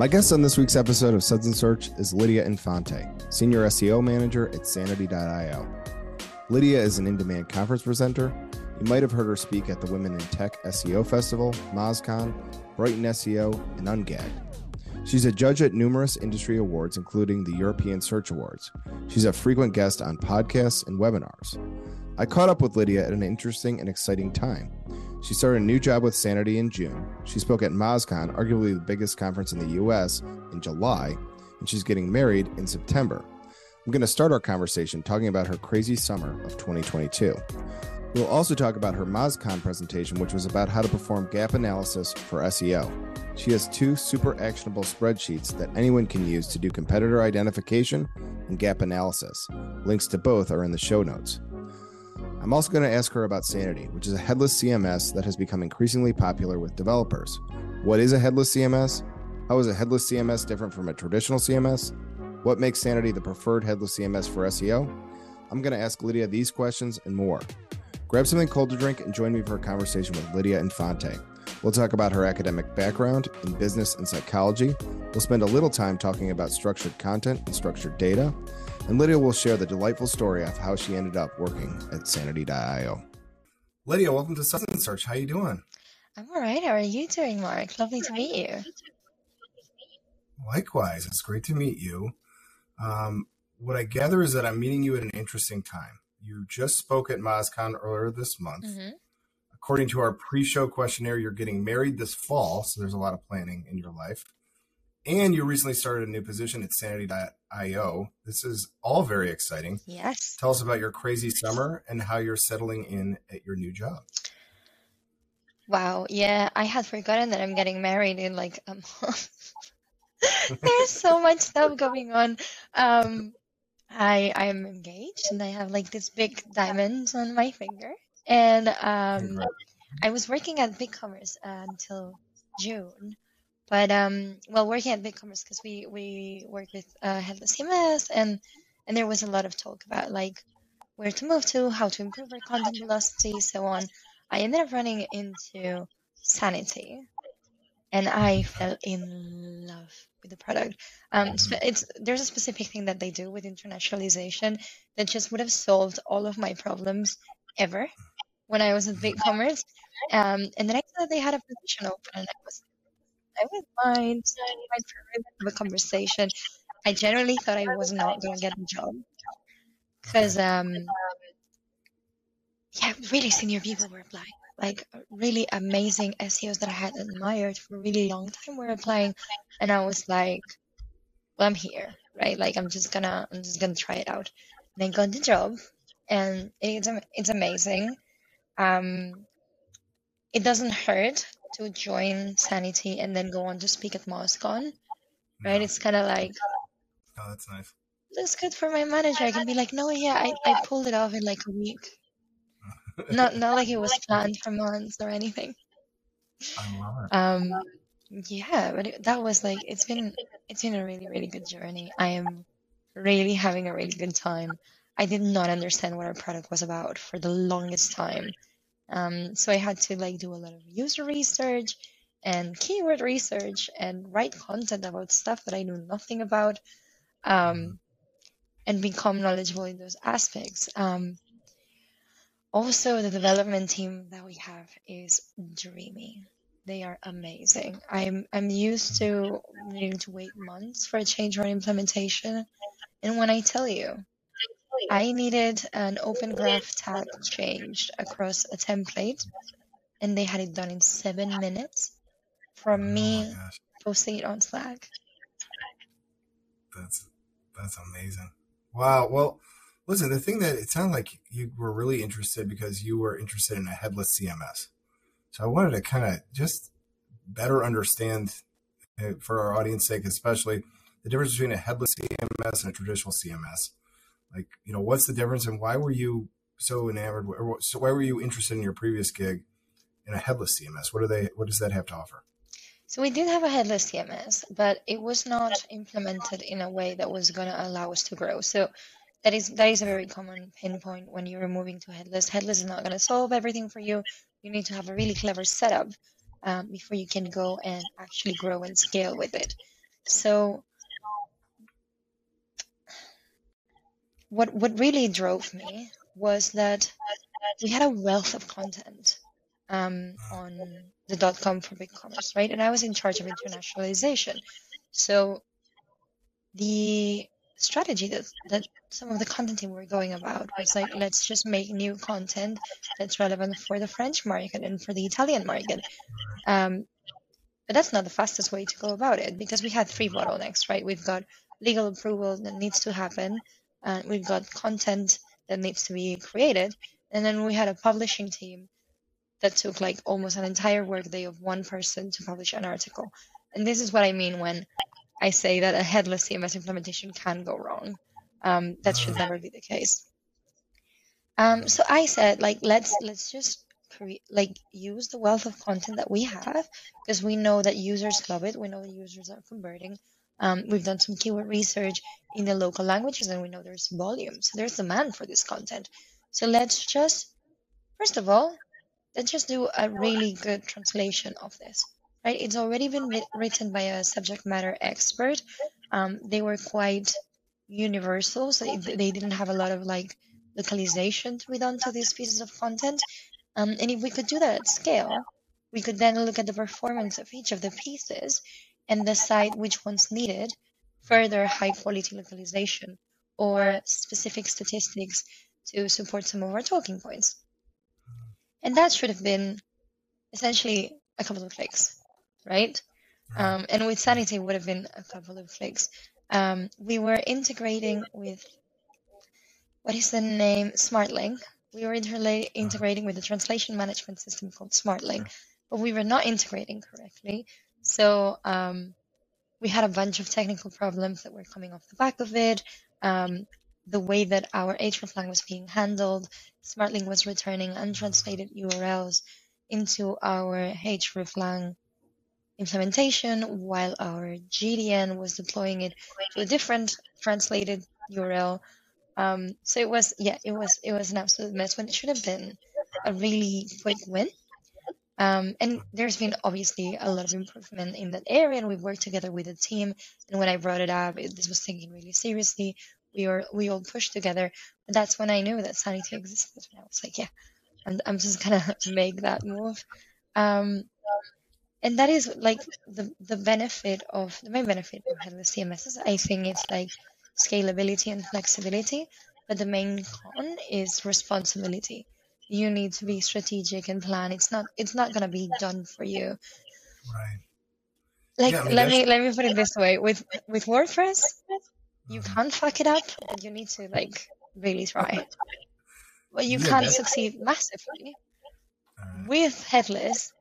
My guest on this week's episode of Suds and Search is Lydia Infante, Senior SEO Manager at Sanity.io. Lydia is an in demand conference presenter. You might have heard her speak at the Women in Tech SEO Festival, MozCon, Brighton SEO, and Ungagged. She's a judge at numerous industry awards, including the European Search Awards. She's a frequent guest on podcasts and webinars. I caught up with Lydia at an interesting and exciting time. She started a new job with Sanity in June. She spoke at MozCon, arguably the biggest conference in the US, in July, and she's getting married in September. I'm going to start our conversation talking about her crazy summer of 2022. We'll also talk about her MozCon presentation, which was about how to perform gap analysis for SEO. She has two super actionable spreadsheets that anyone can use to do competitor identification and gap analysis. Links to both are in the show notes. I'm also going to ask her about Sanity, which is a headless CMS that has become increasingly popular with developers. What is a headless CMS? How is a headless CMS different from a traditional CMS? What makes Sanity the preferred headless CMS for SEO? I'm going to ask Lydia these questions and more. Grab something cold to drink and join me for a conversation with Lydia Infante. We'll talk about her academic background in business and psychology. We'll spend a little time talking about structured content and structured data. And Lydia will share the delightful story of how she ended up working at Sanity.io. Lydia, welcome to Suds Search. How you doing? I'm all right. How are you doing, Mark? Lovely to meet you. Likewise, it's great to meet you. Um, what I gather is that I'm meeting you at an interesting time. You just spoke at MozCon earlier this month. Mm-hmm. According to our pre-show questionnaire, you're getting married this fall, so there's a lot of planning in your life. And you recently started a new position at Sanity.io. This is all very exciting. Yes. Tell us about your crazy summer and how you're settling in at your new job. Wow. Yeah, I had forgotten that I'm getting married in like a month. There's so much stuff going on. Um, I I'm engaged and I have like this big diamond on my finger. And um, I was working at BigCommerce uh, until June. But um, well, working at BigCommerce because we we work with uh, headless CMS and and there was a lot of talk about like where to move to, how to improve our content velocity, so on. I ended up running into Sanity, and I fell in love with the product. Um, it's there's a specific thing that they do with internationalization that just would have solved all of my problems ever when I was at BigCommerce. Um, and then I saw they had a position open, and I was I wouldn't mind have a conversation. I generally thought I was not going to get a job because, um, yeah, really senior people were applying. Like really amazing SEOs that I had admired for a really long time were applying, and I was like, "Well, I'm here, right? Like I'm just gonna, I'm just gonna try it out." And I got the job, and it's it's amazing. Um, it doesn't hurt to join Sanity and then go on to speak at MozCon, right? It's kind of like, oh, that's nice. That's good for my manager. I can be like, no, yeah, I, I pulled it off in like a week. not not like it was planned for months or anything. I love it. Um, yeah, but it, that was like it's been it's been a really really good journey. I am really having a really good time. I did not understand what our product was about for the longest time. Um, so I had to like do a lot of user research and keyword research and write content about stuff that I knew nothing about, um, and become knowledgeable in those aspects. Um, also, the development team that we have is dreamy. They are amazing. I'm I'm used to needing to wait months for a change or implementation, and when I tell you I needed an open graph tag changed across a template, and they had it done in seven minutes from oh me posting it on Slack. That's that's amazing. Wow. Well, listen, the thing that it sounded like you were really interested because you were interested in a headless CMS. So I wanted to kind of just better understand uh, for our audience sake, especially the difference between a headless CMS and a traditional CMS like, you know, what's the difference and why were you so enamored or so why were you interested in your previous gig in a headless CMS? What do they what does that have to offer? So we did have a headless CMS, but it was not implemented in a way that was going to allow us to grow. So that is that is a very common pain point when you're moving to headless. Headless is not going to solve everything for you. You need to have a really clever setup um, before you can go and actually grow and scale with it. So what what really drove me was that we had a wealth of content um, on the dot com for BigCommerce, right? And I was in charge of internationalization. So the strategy that, that some of the content team were going about was like, let's just make new content that's relevant for the French market and for the Italian market. Um, but that's not the fastest way to go about it because we had three bottlenecks, right? We've got legal approval that needs to happen, and we've got content that needs to be created, and then we had a publishing team that took like almost an entire workday of one person to publish an article. And this is what I mean when I say that a headless CMS implementation can go wrong. Um, that should never be the case. Um, so I said, like, let's let's just create, like, use the wealth of content that we have because we know that users love it. We know the users are converting. Um, we've done some keyword research in the local languages, and we know there's volume, so there's demand for this content. So let's just, first of all, let's just do a really good translation of this right? It's already been written by a subject matter expert. Um, they were quite universal, so they, didn't have a lot of like localization to be done to these pieces of content. Um, and if we could do that at scale, we could then look at the performance of each of the pieces and decide which ones needed further high quality localization or specific statistics to support some of our talking points. And that should have been essentially a couple of clicks right? Um, and with Sanity, it would have been a couple of clicks. Um, we were integrating with what is the name? Smartling. We were interla- integrating with a translation management system called Smartling, but we were not integrating correctly. So um, we had a bunch of technical problems that were coming off the back of it. Um, the way that our hreflang was being handled, Smartling was returning untranslated URLs into our hreflang implementation while our CDN was deploying it to a different translated URL. Um, so it was, yeah, it was, it was an absolute mess when it should have been a really quick win. Um, and there's been obviously a lot of improvement in that area, and we've worked together with the team. And when I brought it up, it, this was taken really seriously. We were we all pushed together. But that's when I knew that Sanity existed. And I was like, yeah, I'm, I'm just gonna make that move. Um, and that is like the the benefit of the main benefit of headless CMSs. I think it's like scalability and flexibility, but the main con is responsibility. You need to be strategic and plan. It's not it's not gonna be done for you. Right. Like yeah, I mean, let me let me put it this way: with with WordPress, you mm-hmm. can't fuck it up, and you need to like really try. But you yeah, can't succeed massively. With headless,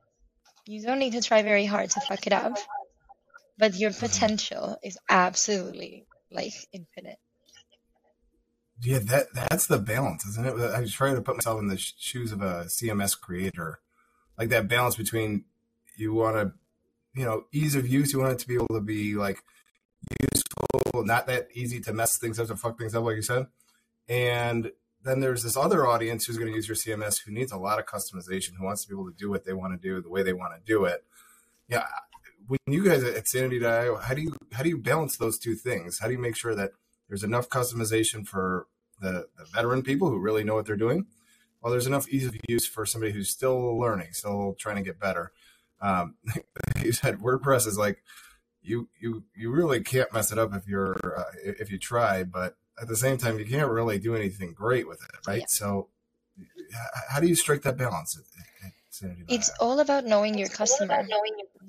you don't need to try very hard to fuck it up, but your potential is absolutely like infinite. Yeah, that that's the balance, isn't it? I try to put myself in the shoes of a CMS creator, like that balance between you want to, you know, ease of use. You want it to be able to be like useful, not that easy to mess things up, to fuck things up, like you said, and then there's this other audience who's going to use your CMS who needs a lot of customization, who wants to be able to do what they want to do the way they want to do it. Yeah, when you guys at Sanity.io, how do you how do you balance those two things? How do you make sure that there's enough customization for the, the veteran people who really know what they're doing, while there's enough ease of use for somebody who's still learning, still trying to get better? Um, you said WordPress is like you you you really can't mess it up if you're uh, if you try, but at the same time, you can't really do anything great with it, right? Yeah. So, how do you strike that balance? It's all about knowing your customer,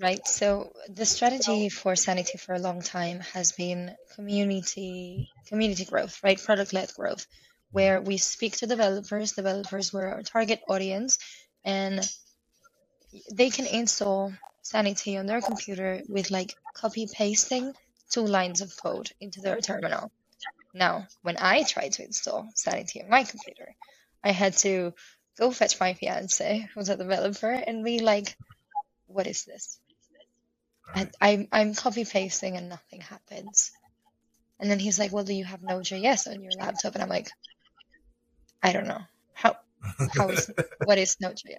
right? So the strategy for Sanity for a long time has been community community growth, right? Product led growth, where we speak to developers. Developers were our target audience, and they can install Sanity on their computer with like copy pasting two lines of code into their terminal. Now, when I tried to install Sanity on my computer, I had to go fetch my fiance, who's a developer, and be like, "What is this?" Right. I'm I'm copy pasting and nothing happens. And then he's like, "Well, do you have Node.js on your laptop?" And I'm like, "I don't know how how is what is Node.js."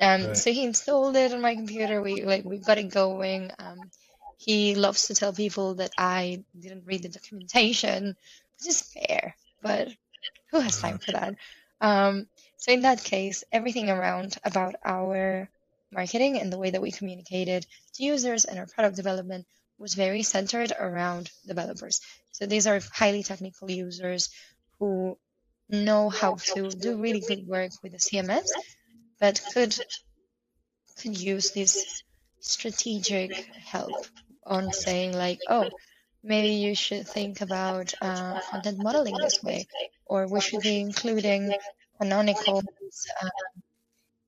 Um, right. so he installed it on my computer. We like we got it going. Um, he loves to tell people that I didn't read the documentation, which is fair, but who has time for that? Um, so in that case, everything around about our marketing and the way that we communicated to users and our product development was very centered around developers. So these are highly technical users who know how to do really good work with the CMS, but could could use this strategic help on saying like, oh, maybe you should think about uh, content modeling this way, or we should be including canonicals uh,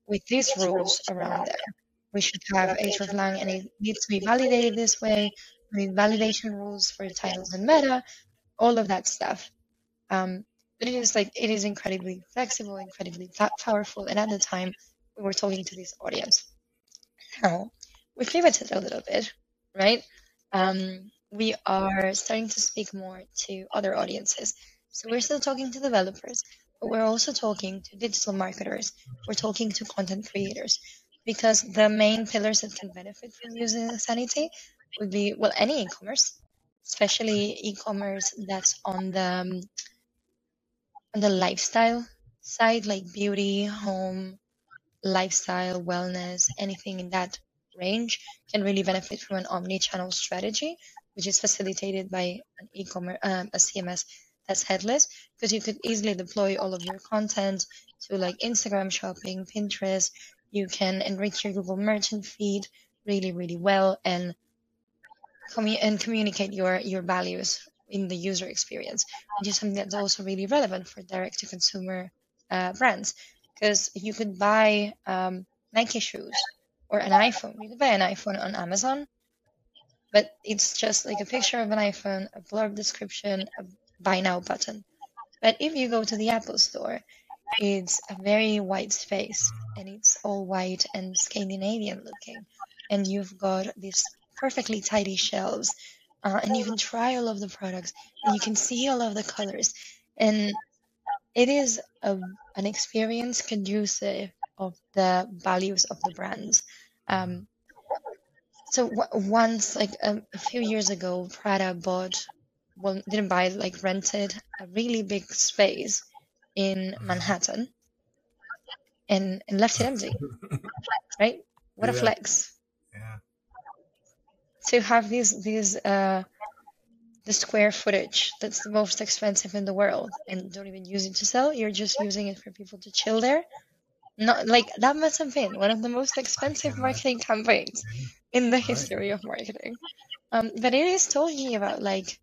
with these rules around there. We should have hreflang and it needs to be validated this way, with validation rules for titles and meta, all of that stuff. Um, but it is like it is incredibly flexible, incredibly powerful, and at the time we were talking to this audience. Now we pivoted a little bit, right? Um, we are starting to speak more to other audiences. So we're still talking to developers, we're also talking to digital marketers. We're talking to content creators because the main pillars that can benefit from using Sanity would be well any e-commerce, especially e-commerce that's on the um, on the lifestyle side, like beauty, home, lifestyle, wellness, anything in that range can really benefit from an omni-channel strategy, which is facilitated by an e-commerce um, a CMS that's headless, because you could easily deploy all of your content to like Instagram shopping, Pinterest. You can enrich your Google Merchant feed really, really well and commu- and communicate your your values in the user experience, which is something that's also really relevant for direct to consumer uh, brands. Because you could buy um, Nike shoes or an iPhone. You could buy an iPhone on Amazon, but it's just like a picture of an iPhone, a blurb description, a buy now button. But if you go to the Apple store, it's a very white space and it's all white and Scandinavian looking. And you've got these perfectly tidy shelves uh, and you can try all of the products and you can see all of the colors. And it is a, an experience conducive of the values of the brands. Um, so w- once, like um, a few years ago, Prada bought, well, didn't buy, like rented a really big space in Manhattan, and and left it empty. right? What a flex! Yeah. To have these these uh the square footage that's the most expensive in the world and don't even use it to sell you're just using it for people to chill there not like that must have been one of the most expensive marketing campaigns in the history of marketing um, but it is talking about like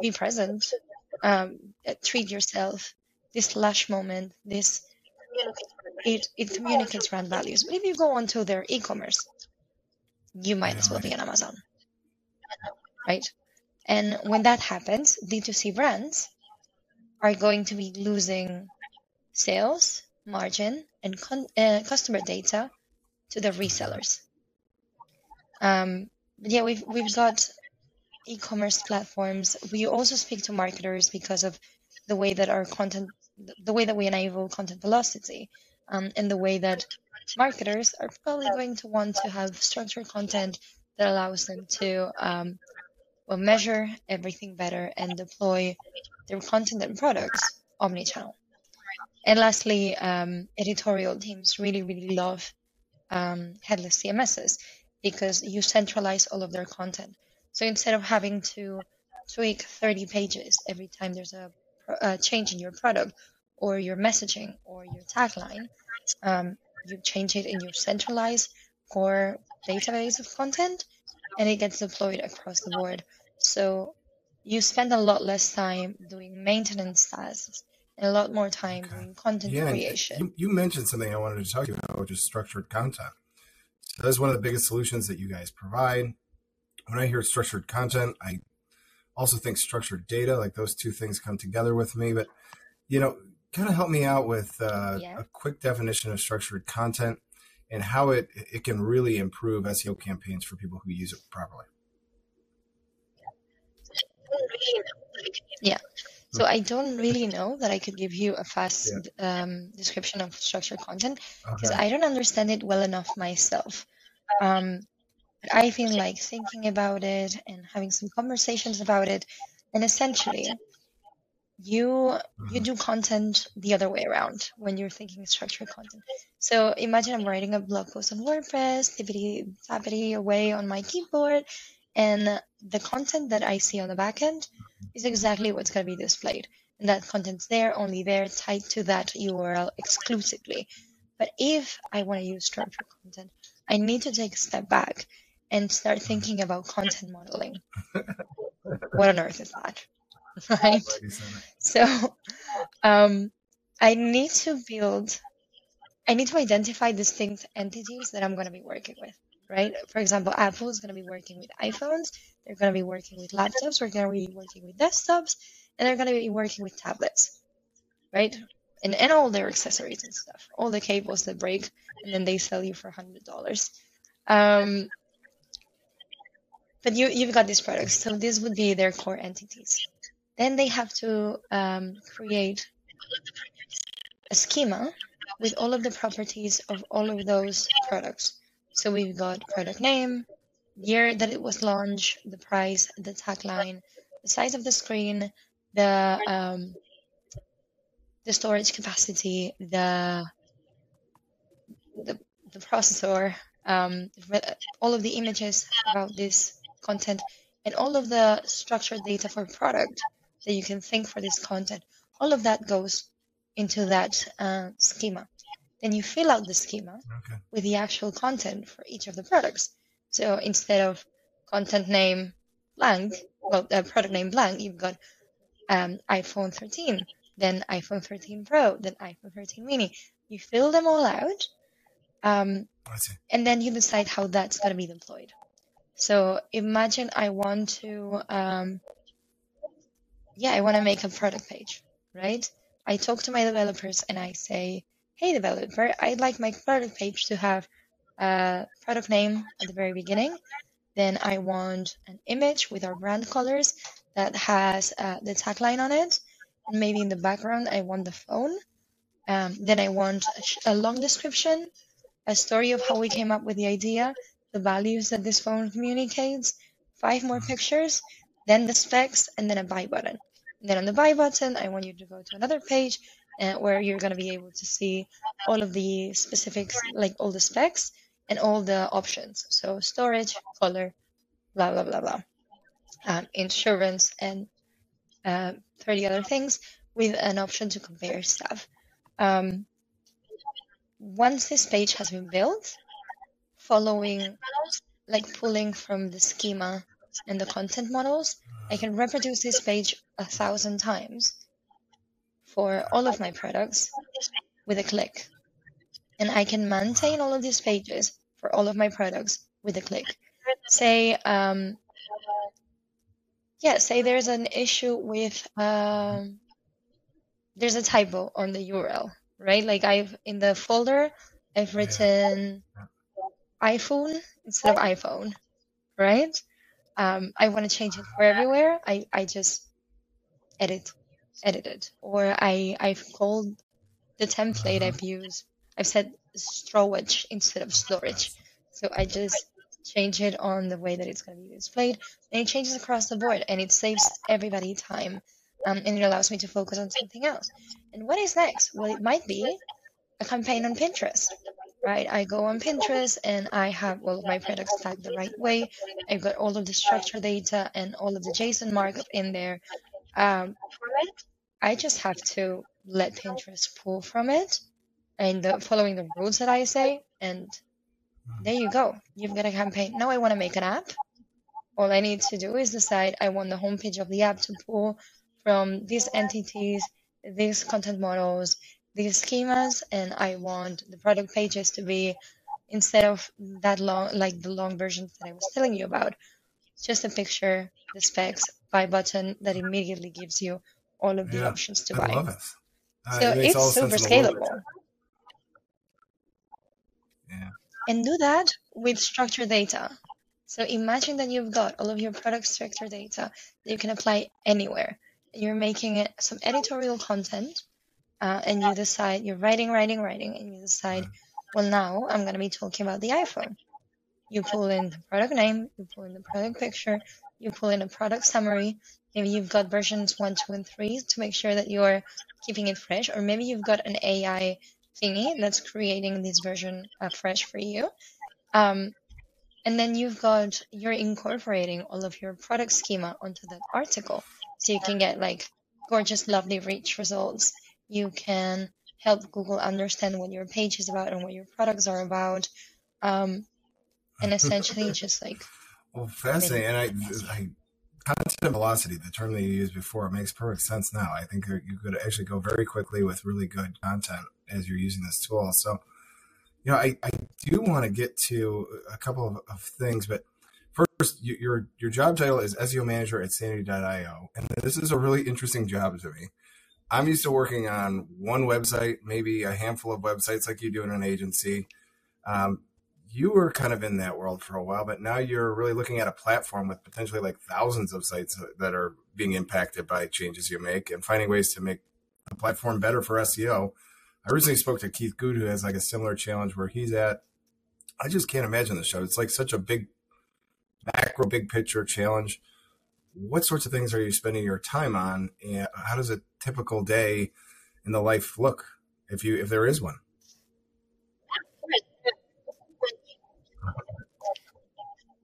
be present um, treat yourself this lush moment this it, it communicates brand values but if you go onto their e-commerce you might as well be on amazon right and when that happens, D2C brands are going to be losing sales, margin, and con- uh, customer data to the resellers. Um, yeah, we've we've got e-commerce platforms. We also speak to marketers because of the way that our content, the way that we enable content velocity, um, and the way that marketers are probably going to want to have structured content that allows them to um, will measure everything better and deploy their content and products omni-channel. And lastly, um, editorial teams really, really love um, headless CMSs because you centralize all of their content. So instead of having to tweak 30 pages every time there's a, a change in your product or your messaging or your tagline, um, you change it in your centralized core database of content and it gets deployed across the board. So you spend a lot less time doing maintenance tasks and a lot more time doing content Yeah, creation. you, you mentioned something I wanted to talk to you about, which is structured content. So that's one of the biggest solutions that you guys provide. When I hear structured content, I also think structured data. Like those two things come together with me. But you know, kind of help me out with uh, Yeah. a quick definition of structured content and how it it can really improve SEO campaigns for people who use it properly. Yeah. So I don't really know that I could give you a fast um, description of structured content because Okay. I don't understand it well enough myself. Um, But I feel like thinking about it and having some conversations about it. And essentially, you you mm-hmm. do content the other way around when you're thinking structured content. So imagine I'm writing a blog post on WordPress, tippity tappity away on my keyboard, and the content that I see on the back end mm-hmm. is exactly what's going to be displayed. And that content's there, only there, tied to that URL exclusively. But if I want to use structured content, I need to take a step back and start thinking about content modeling. what on earth is that? Right? So um, I need to build, I need to identify distinct entities that I'm going to be working with, right? For example, Apple is going to be working with iPhones, they're going to be working with laptops, we're going to be working with desktops, and they're going to be working with tablets, right? And, and all their accessories and stuff, all the cables that break, and then they sell you for $100. Um, but you, you've got these products, so these would be their core entities. Then they have to um, create a schema with all of the properties of all of those products. So we've got product name, year that it was launched, the price, the tagline, the size of the screen, the um, the storage capacity, the the, the processor, um, all of the images about this content, and all of the structured data for product that you can think for this content. All of that goes into that uh, schema. Then you fill out the schema Okay. with the actual content for each of the products. So instead of content name blank, well, the product name blank, you've got um, iPhone 13, then iPhone 13 Pro, then iPhone 13 Mini. You fill them all out, um, and then you decide how that's going to be deployed. So imagine I want to, um, yeah, I want to make a product page, right? I talk to my developers and I say, hey, developer, I'd like my product page to have a product name at the very beginning. Then I want an image with our brand colors that has uh, the tagline on it. And maybe in the background, I want the phone. Um, then I want a, long description, a story of how we came up with the idea, the values that this phone communicates, five more pictures, then the specs, and then a buy button. And then on the buy button, I want you to go to another page uh, where you're going to be able to see all of the specifics, like all the specs and all the options. So storage, color, blah, blah, blah, blah. Um, insurance and uh, 30 other things with an option to compare stuff. Um, once this page has been built, following, like pulling from the schema and the content models, I can reproduce this page a thousand times for all of my products with a click. And I can maintain all of these pages for all of my products with a click. Say, um, yeah, say there's an issue with, um, there's a typo on the URL, right? Like I've, in the folder, I've written iPhone instead of iPhone, right? Um, I want to change it for everywhere. I, I just edit, edit it. Or I, I've called the template I've used, I've said storage instead of storage. So I just change it on the way that it's going to be displayed. And it changes across the board and it saves everybody time. Um, and it allows me to focus on something else. And what is next? Well, it might be a campaign on Pinterest, right? I go on Pinterest and I have all of my products tagged the right way. I've got all of the structure data and all of the JSON markup in there. Um, I just have to let Pinterest pull from it and the, following the rules that I say. And there you go. You've got a campaign. Now I want to make an app. All I need to do is decide I want the homepage of the app to pull from these entities, these content models, these schemas, and I want the product pages to be instead of that long, like the long versions that I was telling you about, just a picture, the specs, buy button that immediately gives you all of the Yeah, options to I buy. love it. Uh, So it it's super sense in the world. scalable. Yeah. And do that with structured data. So imagine that you've got all of your product structured data that you can apply anywhere. You're making some editorial content, uh, and you decide you're writing, writing, writing, and you decide, well, now I'm going to be talking about the iPhone. you pull in the product name, you pull in the product picture, you pull in a product summary. Maybe you've got versions one, two, and three to make sure that you're keeping it fresh, or maybe you've got an AI thingy that's creating this version uh, fresh for you. Um, and then you've got you're incorporating all of your product schema onto that article, so you can get like gorgeous, lovely, rich results. You can help Google understand what your page is about and what your products are about. Um, and essentially just like well fascinating and i i content velocity the term that you used before makes perfect sense now i think you could actually go very quickly with really good content as you're using this tool so you know i, I do want to get to a couple of, of things but first your your job title is seo manager at sanity.io and this is a really interesting job to me i'm used to working on one website maybe a handful of websites like you do in an agency um, you were kind of in that world for a while, but now you're really looking at a platform with potentially like thousands of sites that are being impacted by changes you make and finding ways to make the platform better for SEO. I recently spoke to Keith Goode, who has like a similar challenge where he's at. I just can't imagine the show. It's like such a big macro, big picture challenge. What sorts of things are you spending your time on? And how does a typical day in the life look if you if there is one?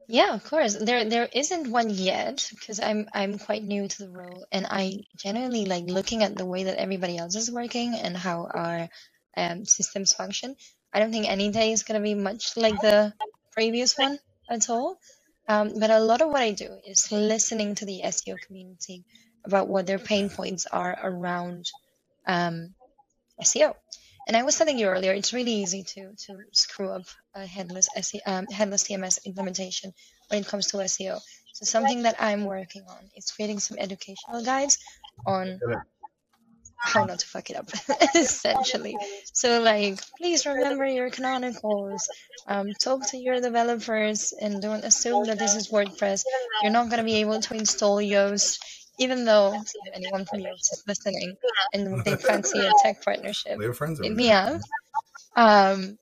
Yeah, of course. There there isn't one yet because I'm I'm quite new to the role and I generally like looking at the way that everybody else is working and how our um, systems function. I don't think any day is gonna be much like the previous one at all. Um, but a lot of what I do is listening to the SEO community about what their pain points are around um, SEO. And I was telling you earlier, it's really easy to to screw up a headless SE, um, headless CMS implementation when it comes to SEO. So something that I'm working on is creating some educational guides on how not to fuck it up, essentially. So like, please remember your canonicals. Um, talk to your developers and don't assume that this is WordPress. You're not gonna be able to install Yoast even though anyone from Yoast is listening and they fancy a tech partnership, hit me up. Um,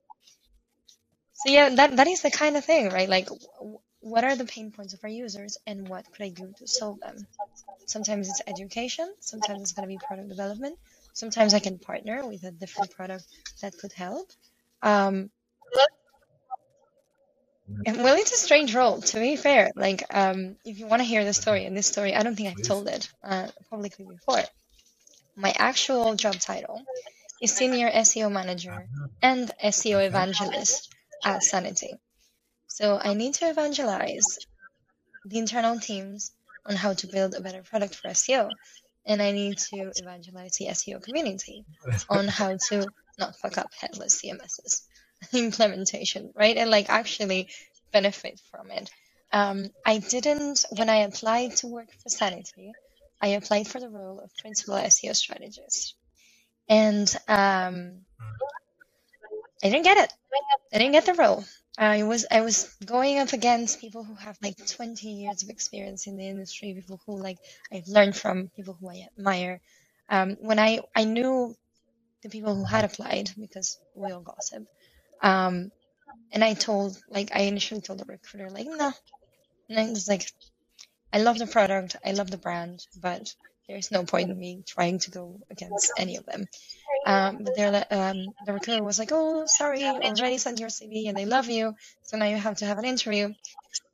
so yeah, that that is the kind of thing, right? Like, what are the pain points of our users, and what could I do to solve them? Sometimes it's education. Sometimes it's going to be product development. Sometimes I can partner with a different product that could help. Um, well, it's a strange role, to be fair. Like, um, if you want to hear the story, and this story, I don't think I've told it uh, publicly before. My actual job title is Senior SEO Manager and SEO Evangelist at Sanity. So I need to evangelize the internal teams on how to build a better product for SEO. And I need to evangelize the SEO community on how to not fuck up headless CMSs. implementation, right? And like actually benefit from it. Um, I didn't, when I applied to work for Sanity, I applied for the role of principal SEO strategist. And um, I didn't get it. I didn't get the role. I was I was going up against people who have like 20 years of experience in the industry, people who like I've learned from, people who I admire. Um, when I I knew the people who had applied because we all gossip, um, and I told, like, I initially told the recruiter, like, no. And I was like, I love the product, I love the brand, but there's no point in me trying to go against any of them. Um, but they're, um, the recruiter was like, oh, sorry, I already sent your CV and they love you, so now you have to have an interview.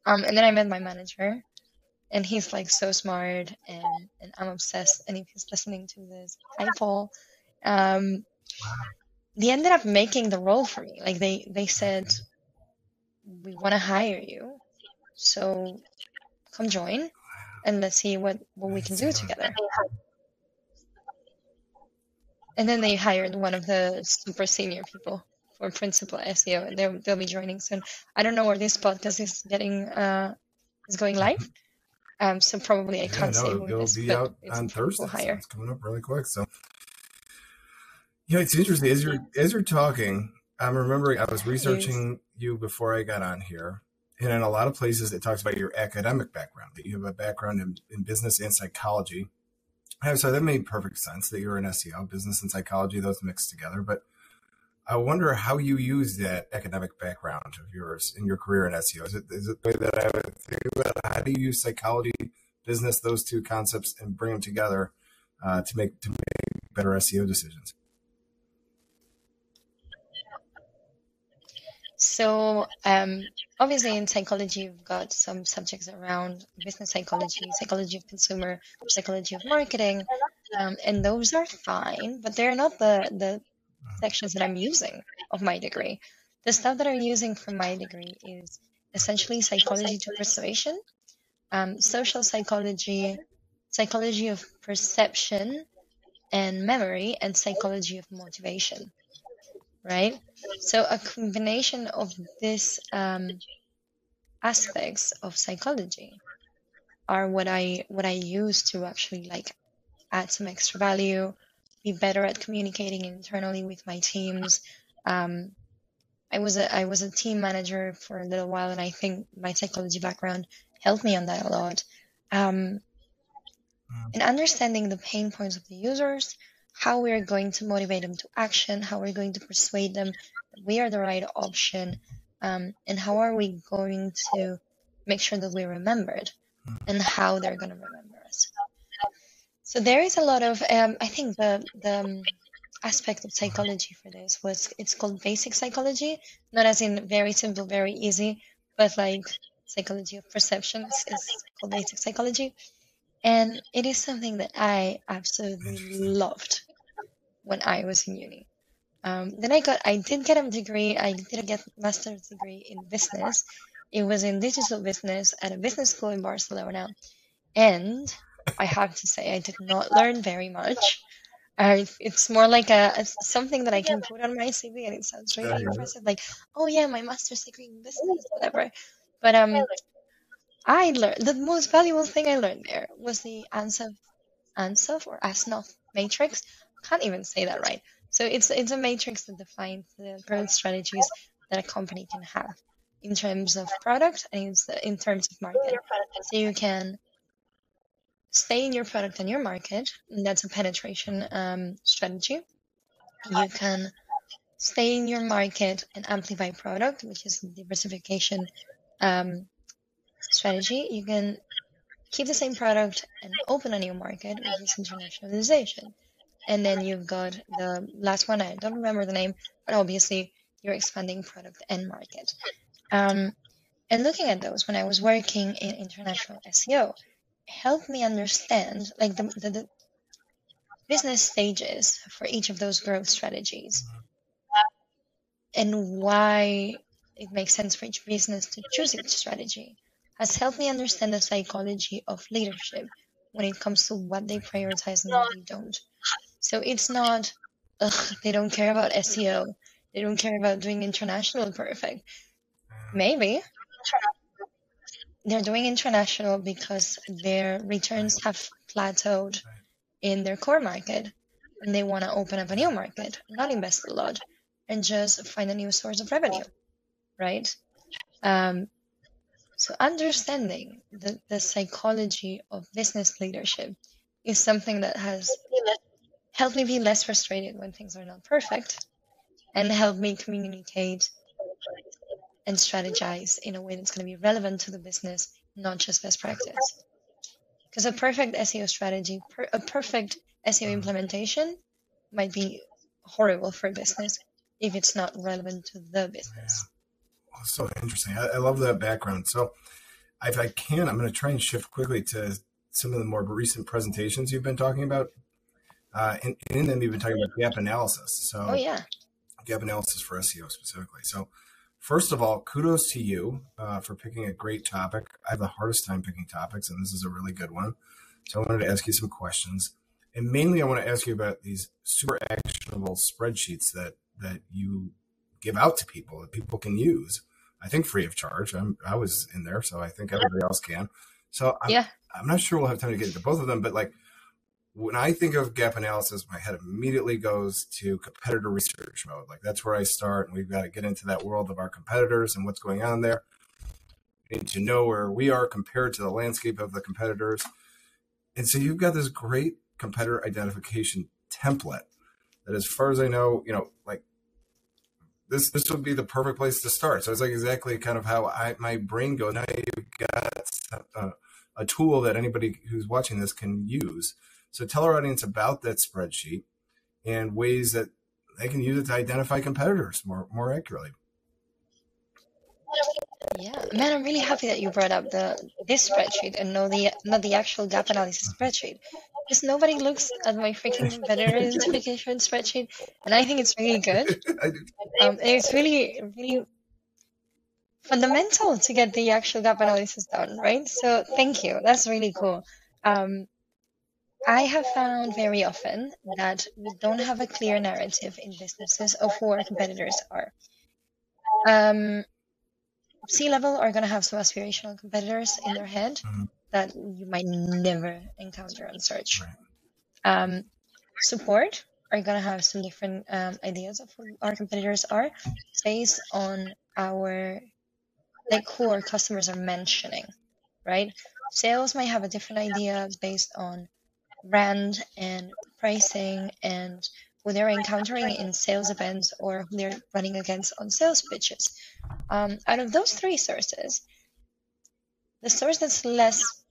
Um, and then I met my manager, and he's like so smart, and, and I'm obsessed. And if he's listening to this, hi Paul. Um, they ended up making the role for me. Like they they said, we want to hire you, so come join, and let's see what what we can do together. And then they hired one of the super senior people for principal SEO, and they'll they'll be joining soon. I don't know where this podcast is getting uh is going live. Um, so probably I can't yeah, no, say it'll be out on Thursday. So it's coming up really quick. So yeah, it's interesting as you're as you're talking. I'm remembering I was researching you before I got on here, and in a lot of places it talks about your academic background that you have a background in, in business and psychology. And so that made perfect sense that you're an SEO, business and psychology, those mixed together. But I wonder how you use that academic background of yours in your career in SEO. Is it, is it the way that I would think about it? How do you use psychology, business, those two concepts, and bring them together uh, to make to make better SEO decisions? So, um, obviously, in psychology, you've got some subjects around business psychology, psychology of consumer, psychology of marketing, um, and those are fine, but they're not the the sections that I'm using of my degree. The stuff that I'm using for my degree is essentially psychology to persuasion, um, social psychology, psychology of perception and memory, and psychology of motivation. Right? So, a combination of these um, aspects of psychology are what I what I use to actually like add some extra value be better at communicating internally with my teams. Um, I was a I was a team manager for a little while, and I think my psychology background helped me on that a lot. Um, mm. and understanding the pain points of the users, how we're going to motivate them to action, how we're going to persuade them that we are the right option, um, and how are we going to make sure that we're remembered, and how they're going to remember us. So there is a lot of, um, I think the the um, aspect of psychology for this was it's called basic psychology, not as in very simple, very easy, but like psychology of perception is, is called basic psychology, and it is something that I absolutely loved when I was in uni. Um, then I got, I did get a degree. I did get a master's degree in business. It was in digital business at a business school in Barcelona, and I have to say, I did not learn very much. Uh, it's more like a, a, something that I can put on my CV, and it sounds really impressive. Like, oh yeah, my master's degree in business, whatever. But um, I learned the most valuable thing I learned there was the Ansoff, Ansoff or ASNOF matrix. Can't even say that right. So it's it's a matrix that defines the growth strategies that a company can have in terms of product and in terms of market. So you can stay in your product and your market. And that's a penetration um, strategy. You can stay in your market and amplify product, which is diversification um, strategy. You can keep the same product and open a new market, which is internationalization. And then you've got the last one, I don't remember the name, but obviously you're expanding product and market. Um, and looking at those, when I was working in international SEO, helped me understand like the, the, the business stages for each of those growth strategies and why it makes sense for each business to choose its strategy has helped me understand the psychology of leadership when it comes to what they prioritize and what they don't. So it's not, ugh, they don't care about SEO, they don't care about doing international perfect. Maybe, they're doing international because their returns have plateaued in their core market and they want to open up a new market, not invest a lot and just find a new source of revenue, right? Um, so understanding the, the psychology of business leadership is something that has helped me be less frustrated when things are not perfect and help me communicate and strategize in a way that's going to be relevant to the business, not just best practice. Because a perfect SEO strategy, per, a perfect SEO mm-hmm. implementation might be horrible for a business if it's not relevant to the business. Yeah. so interesting. I, I, love that background. So, if I can, I'm going to try and shift quickly to some of the more recent presentations you've been talking about. Uh, and, and in them, you've been talking about gap analysis. So, oh yeah, gap analysis for SEO specifically. So, First of all, kudos to you uh, for picking a great topic. I have the hardest time picking topics, and this is a really good one. So I wanted to ask you some questions, and mainly I want to ask you about these super actionable spreadsheets that that you give out to people that people can use. I think free of charge. I'm, I was in there, so I think everybody else can. So I'm, yeah. I'm not sure we'll have time to get into both of them, but like when I think of gap analysis, my head immediately goes to competitor research mode. Like that's where I start, and we've got to get into that world of our competitors and what's going on there. We need to know where we are compared to the landscape of the competitors. And so you've got this great competitor identification template that, as far as I know, you know, like this this would be the perfect place to start. So it's like exactly kind of how I my brain goes. Now you've got a, a tool that anybody who's watching this can use. So tell our audience about that spreadsheet and ways that they can use it to identify competitors more more accurately. Yeah, man, I'm really happy that you brought up the this spreadsheet and not the not the actual gap analysis spreadsheet because nobody looks at my freaking competitor identification spreadsheet, and I think it's really good. Um, it's really really fundamental to get the actual gap analysis done, right? So thank you. That's really cool. Um, I have found very often that we don't have a clear narrative in businesses of who our competitors are. Um, C-level are going to have some aspirational competitors in their head mm-hmm. that you might never encounter on search. Right. Um, support are going to have some different um, ideas of who our competitors are based on our like who our customers are mentioning, right? Sales might have a different idea based on brand and pricing and who they're encountering in sales events or who they're running against on sales pitches. Um, out of those three sources, the source that's less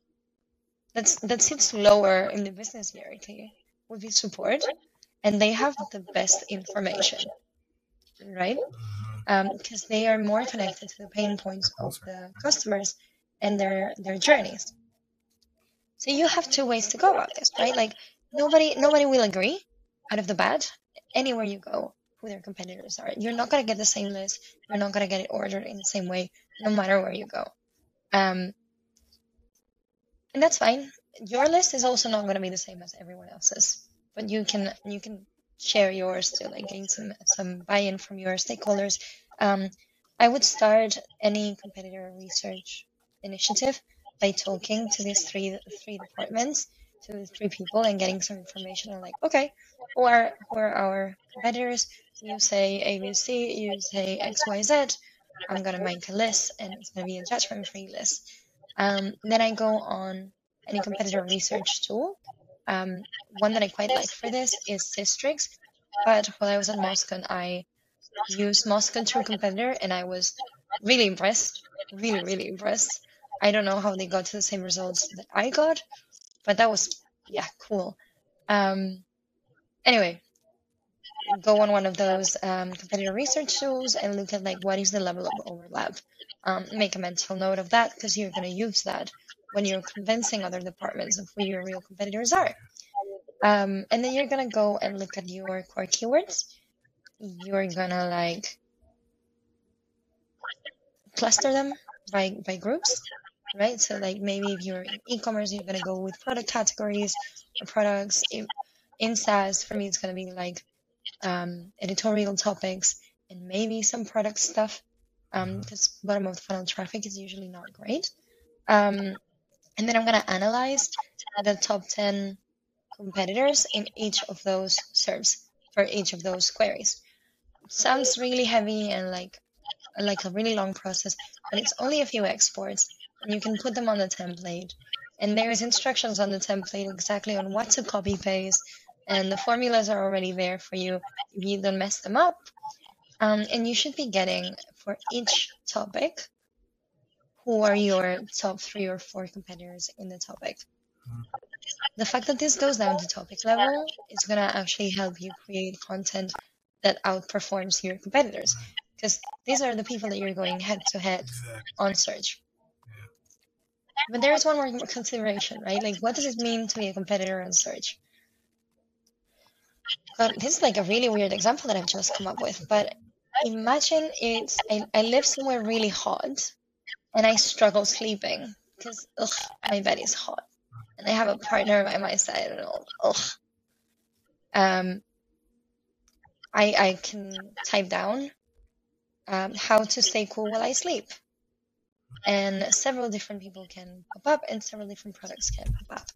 that's that sits lower in the business hierarchy would be support, and they have the best information, right? Because um, they are more connected to the pain points of the customers and their their journeys. So you have two ways to go about this, right? Like nobody nobody will agree out of the bat anywhere you go who their competitors are. You're not gonna get the same list. You're not gonna get it ordered in the same way, no matter where you go. Um, and that's fine. Your list is also not gonna be the same as everyone else's, but you can you can share yours to like gain some some buy-in from your stakeholders. Um, I would start any competitor research initiative by talking to these three three departments, to three people, and getting some information on like, okay, who are who are our competitors? You say ABC, you say XYZ. I'm gonna make a list, and it's gonna be a judgment-free list. Um, then I go on any competitor research tool. Um, one that I quite like for this is Sistrix, but while I was at Moscone, I used Moscone True Competitor, and I was really impressed, really, really impressed. I don't know how they got to the same results that I got, but that was yeah cool. Um, anyway, go on one of those um, competitor research tools and look at like what is the level of overlap. Um, make a mental note of that because you're going to use that when you're convincing other departments of who your real competitors are. Um, and then you're gonna go and look at your core keywords. You're gonna like cluster them by by groups right? So like maybe if you're in e-commerce, you're gonna go with product categories or products. If, in SaaS, for me, it's gonna be like um, editorial topics and maybe some product stuff because um, bottom of the funnel traffic is usually not great. Um, and then I'm gonna analyze the top 10 competitors in each of those SERPs for each of those queries. Sounds really heavy and like like a really long process, but it's only a few exports you can put them on the template. And there's instructions on the template exactly on what to copy paste, and the formulas are already there for you if you don't mess them up. Um, and you should be getting for each topic who are your top three or four competitors in the topic. The fact that this goes down to topic level is going to actually help you create content that outperforms your competitors because these are the people that you're going head to head on search. But there is one more consideration, right? Like, what does it mean to be a competitor on search? But this is like a really weird example that I've just come up with. But imagine it's I, I live somewhere really hot, and I struggle sleeping because my bed is hot, and I have a partner by my side, and all, ugh. Um, I I can type down um, how to stay cool while I sleep and several different people can pop up and several different products can pop up.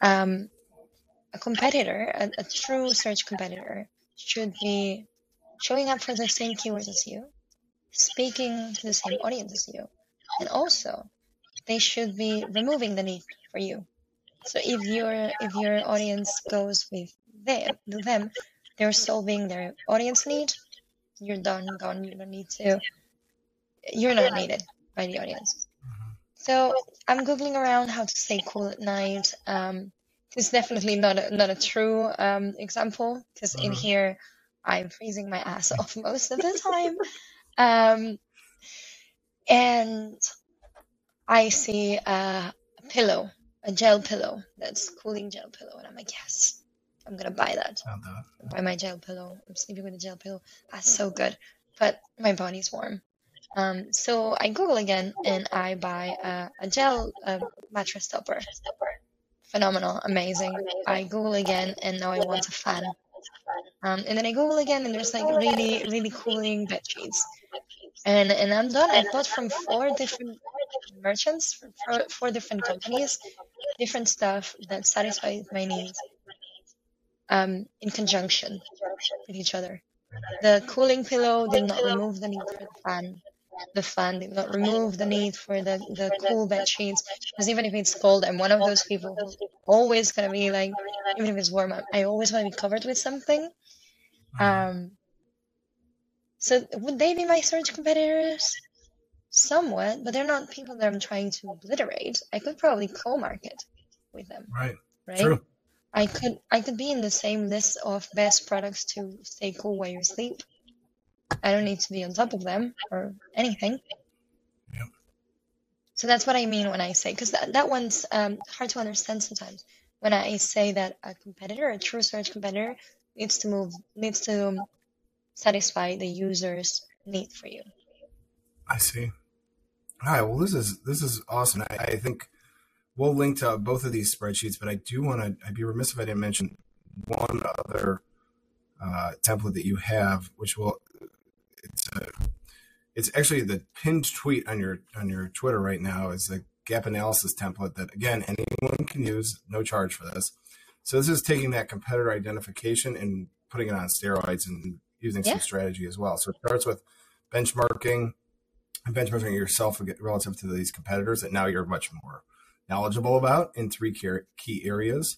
Um, a competitor, a, a, true search competitor, should be showing up for the same keywords as you, speaking to the same audience as you, and also they should be removing the need for you. So if your if your audience goes with them, them they're solving their audience need, you're done, gone. You don't need to. You're not needed by the audience. Mhm. So I'm googling around how to stay cool at night. Um, it's definitely not a, not a true um, example because in Mhm. here I'm freezing my ass off most of the time. Um, and I see a pillow, a gel pillow that's cooling gel pillow, and I'm like, yes, I'm gonna buy that. I'll do it. Buy my gel pillow. I'm sleeping with a gel pillow. That's so good, but my body's warm. Um, so I Google again and I buy a, gel mattress topper. Phenomenal, amazing. I Google again and now I want a fan. Um, and then I Google again and there's like really, really cooling bed sheets. And and I'm done. I bought from four different merchants, four, four different companies, different stuff that satisfies my needs. Um, in conjunction with each other. The cooling pillow did not remove the need for the fan. The fan did not remove the need for the, the cool bed sheets. Because even if it's cold, I'm one of those people who's always gonna be like, even if it's warm, I- I always want to be covered with something. Um, so would they be my search competitors? Somewhat, but they're not people that I'm trying to obliterate. I could probably co-market with them, Right. right? True. I could I could be in the same list of best products to stay cool while you sleep. I don't need to be on top of them or anything. Yep. So that's what I mean when I say because that that one's um, hard to understand sometimes. When I say that a competitor, a true search competitor, needs to move needs to satisfy the user's need for you. I see. All right. Well, this is this is awesome. I, I think we'll link to both of these spreadsheets, but I do want to. I'd be remiss if I didn't mention one other uh, template that you have, which will. It's actually the pinned tweet on your on your Twitter right now. is a gap analysis template that again anyone can use, no charge for this. So this is taking that competitor identification and putting it on steroids and using Yeah. some strategy as well. So it starts with benchmarking and benchmarking yourself relative to these competitors that now you're much more knowledgeable about in three key key areas.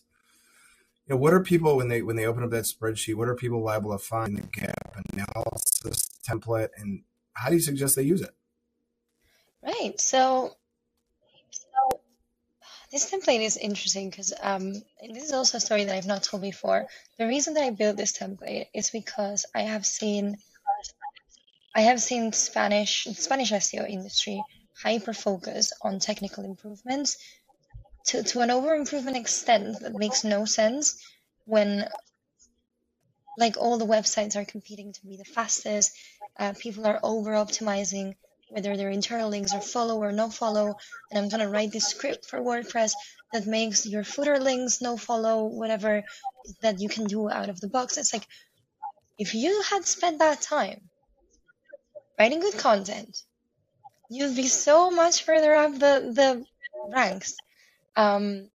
You know, what are people when they when they open up that spreadsheet? What are people liable to find in the gap analysis template, and how do you suggest they use it? Right. So, so this template is interesting because um, this is also a story that I've not told before. The reason that I built this template is because I have seen I have seen Spanish Spanish SEO industry hyper focus on technical improvements to, to an over improvement extent that makes no sense when like all the websites are competing to be the fastest uh, people are over optimizing whether their internal links are follow or no follow and i'm going to write this script for wordpress that makes your footer links no follow whatever that you can do out of the box. It's like if you had spent that time writing good content you'd be so much further up the the ranks. Um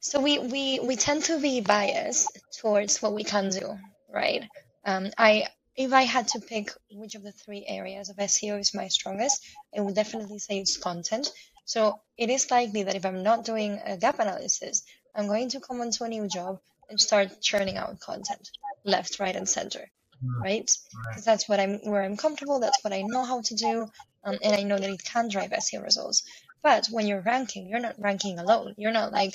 so we we we tend to be biased towards what we can do right? Um i if i had to pick which of the three areas of seo is my strongest i would definitely say it's content so it is likely that if i'm not doing a gap analysis i'm going to come onto a new job and start churning out content left right and center right Right. because that's what I'm where I'm comfortable. That's what I know how to do, um, and I know that it can drive SEO results. But when you're ranking, you're not ranking alone. You're not like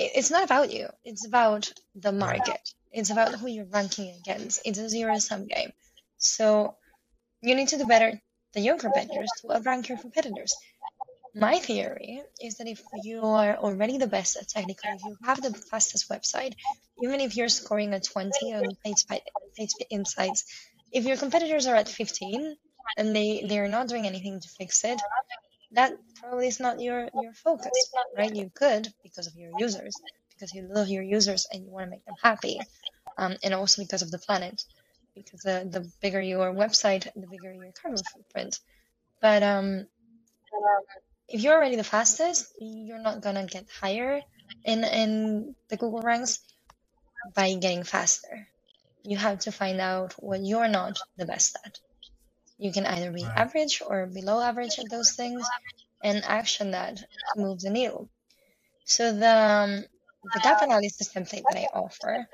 it's not about you. It's about the market. It's about who you're ranking against. It's a zero sum game. So you need to do better than your competitors to outrank your competitors. My theory is that if you are already the best at technical, if you have the fastest website, even if you're scoring a 20 on page, page insights, if your competitors are at 15 and they, they're not doing anything to fix it, that probably is not your, your focus, right? You could because of your users, because you love your users and you want to make them happy, um, and also because of the planet, because the, the bigger your website, the bigger your carbon footprint. But um, if you're already the fastest, you're not gonna get higher in in the Google ranks by getting faster. You have to find out what you're not the best at. You can either be Right. average or below average at those things and action that moves the needle. So the um, the gap analysis template that I offer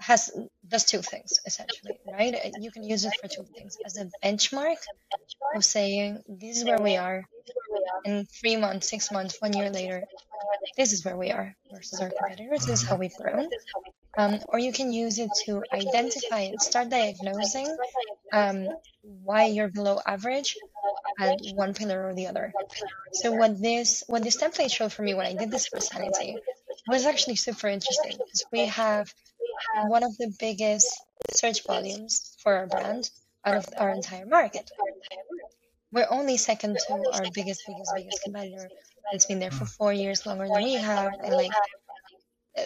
has does two things essentially, right? Uh, You can use it for two things as a benchmark of saying this is where we are in three months, six months, one year later. This is where we are versus our competitors. This is how we've grown. Um, or you can use it to identify and start diagnosing um, why you're below average at one pillar or the other. So what this what this template showed for me when I did this for Sanity was actually super interesting because we have one of the biggest search volumes for our brand out of our entire market. We're only second to our biggest, biggest, biggest competitor It's been there for four years longer than we have, and like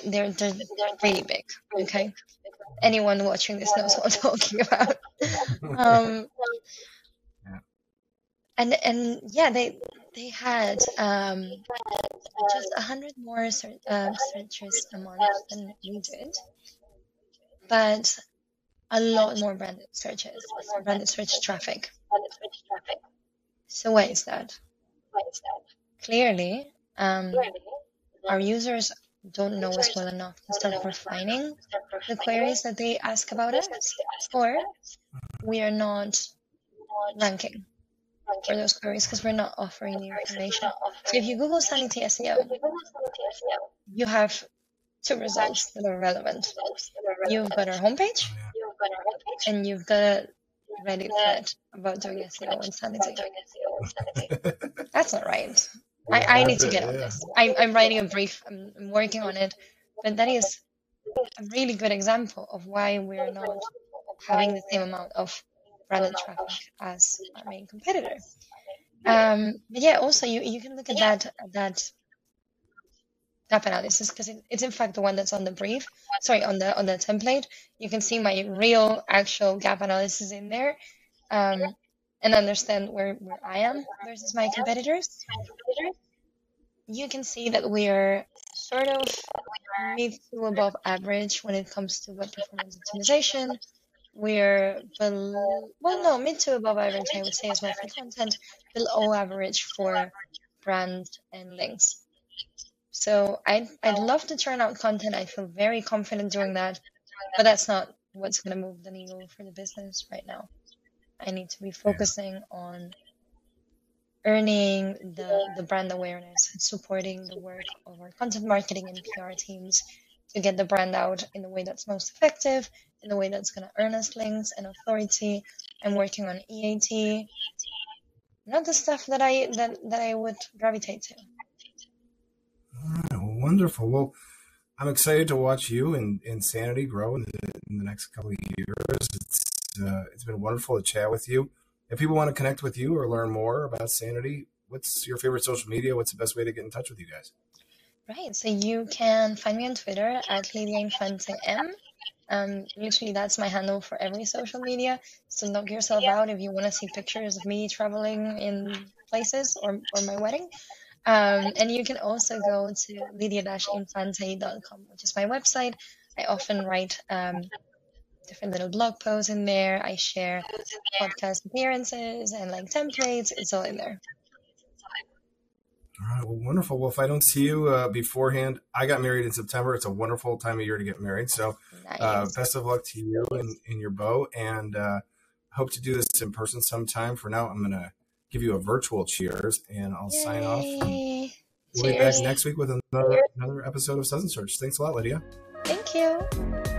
they're they're really big. Okay, anyone watching this knows what I'm talking about. Um, and and yeah, they they had um, just a hundred more searches a month than we did, but a lot more branded searches, branded search traffic. So why is that? Clearly, um, our users don't know us well enough to start refining the queries that they ask about us, or we are not ranking for those queries because we're not offering the information. So if you Google Sanity SEO, you have two results that are relevant. You've got our homepage, and you've got a Reddit thread about doing SEO and Sanity. That's not right. I, I need to get on this. I, I'm writing a brief. I'm, I'm working on it, but that is a really good example of why we're not having the same amount of traffic as our main competitor. Um, but yeah, also you, you can look at that that gap analysis because it, it's in fact the one that's on the brief. Sorry, on the on the template. You can see my real actual gap analysis in there, um, and understand where where I am versus my competitors. You can see that we're sort of mid to above average when it comes to web performance optimization. We're below, well, no, mid to above average, I would say, as well for content, below average for brand and links. So I'd, I'd love to turn out content. I feel very confident doing that, but that's not what's going to move the needle for the business right now. I need to be focusing on earning the, the brand awareness and supporting the work of our content marketing and PR teams to get the brand out in the way that's most effective, in the way that's going to earn us links and authority. I'm working on EAT, not the stuff that I that, that I would gravitate to. Right, well, wonderful. Well, I'm excited to watch you and, and Sanity grow in the, in the next couple of years. It's uh, it's been wonderful to chat with you. If people want to connect with you or learn more about Sanity, what's your favorite social media? What's the best way to get in touch with you guys? Right, so you can find me on Twitter at Lydia Infante M. Um, literally, that's my handle for every social media. So knock yourself out if you want to see pictures of me traveling in places or, or my wedding. Um, and you can also go to lydia-infante.com, which is my website. I often write um, different little blog posts in there. I share podcast appearances and like templates. It's all in there. All right, well, wonderful. Well, if I don't see you uh, beforehand, I got married in September. It's a wonderful time of year to get married. So, uh, best of luck to you and, and your beau, and uh, hope to do this in person sometime. For now, I'm going to give you a virtual cheers, and I'll sign off. We'll be back next week with another another episode of Sudden Search. Thanks a lot, Lydia. Thank you.